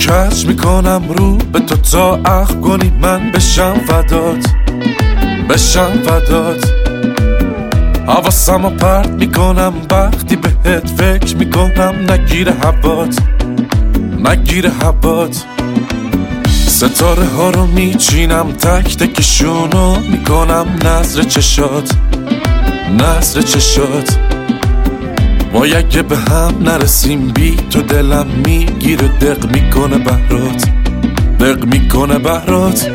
کچ می‌کنم رو به تو تا اخ کنی من بشم فدات بشم فدات حواسم پرت می‌کنم وقتی بهت فکر می‌کنم نگیر حبات نگیر حبات ستاره ها رو میچینم تک تکشونو می‌کنم. نظر چشات نظر چشات. ما که به هم نرسیم. بی تو دلم می‌گیره. دق می‌کنه بهرات. دق می‌کنه بهرات.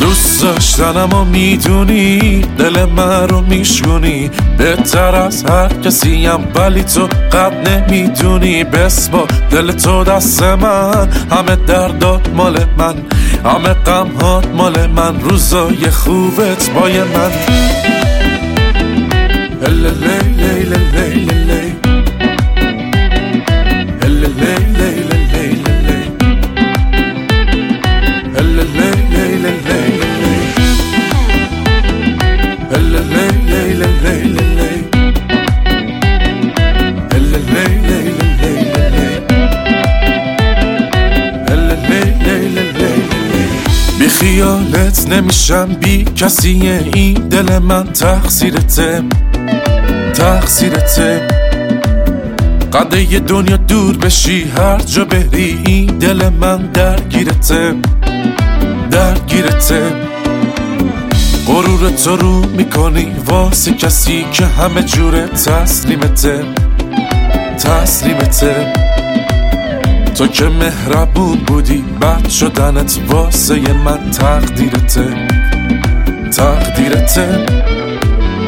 دوست داشتنم و می‌دونی دل من رو میشونی بهتر از هر کسیم ولی تو قد نمی‌دونی. بس با دل تو دست من. همه دردات مال من. همه غمهات مال من. روزای خوبت بای من. خیالت نمیشم بی کسی این دل من تقصیرته. تقصیرته. قده یه دنیا دور بشی. هر جا بری این دل من درگیرته. درگیرته. غرور تو رو می‌کنی واسه کسی که همه جوره تسلیمته. تسلیمته. تو که مهربون بودی بد شدنت واسه من تقدیرته. تقدیرته.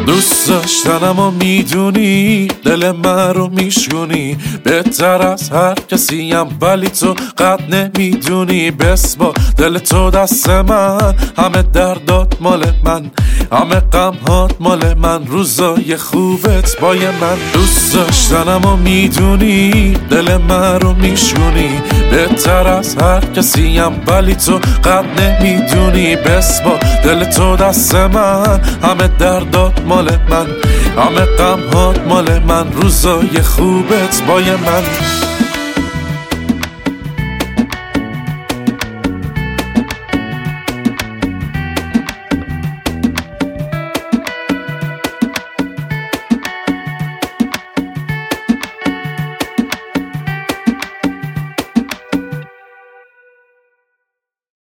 دوست داشتنم و می‌دونی؟ دل من رو میشونی بهتر از هر کسیم ولی تو قد نمی‌دونی. بس با دل تو دست من. همه دردات مال من. همه غمهات مال من. روزای خوبت بای من. دوست داشتنم و می‌دونی؟ دل من رو میشونی بهتر از هر کسیم ولی تو قد نمی‌دونی بس با دل تو دست من. همه دردات مال من همه غمهات مال من. روزای خوبت بای من.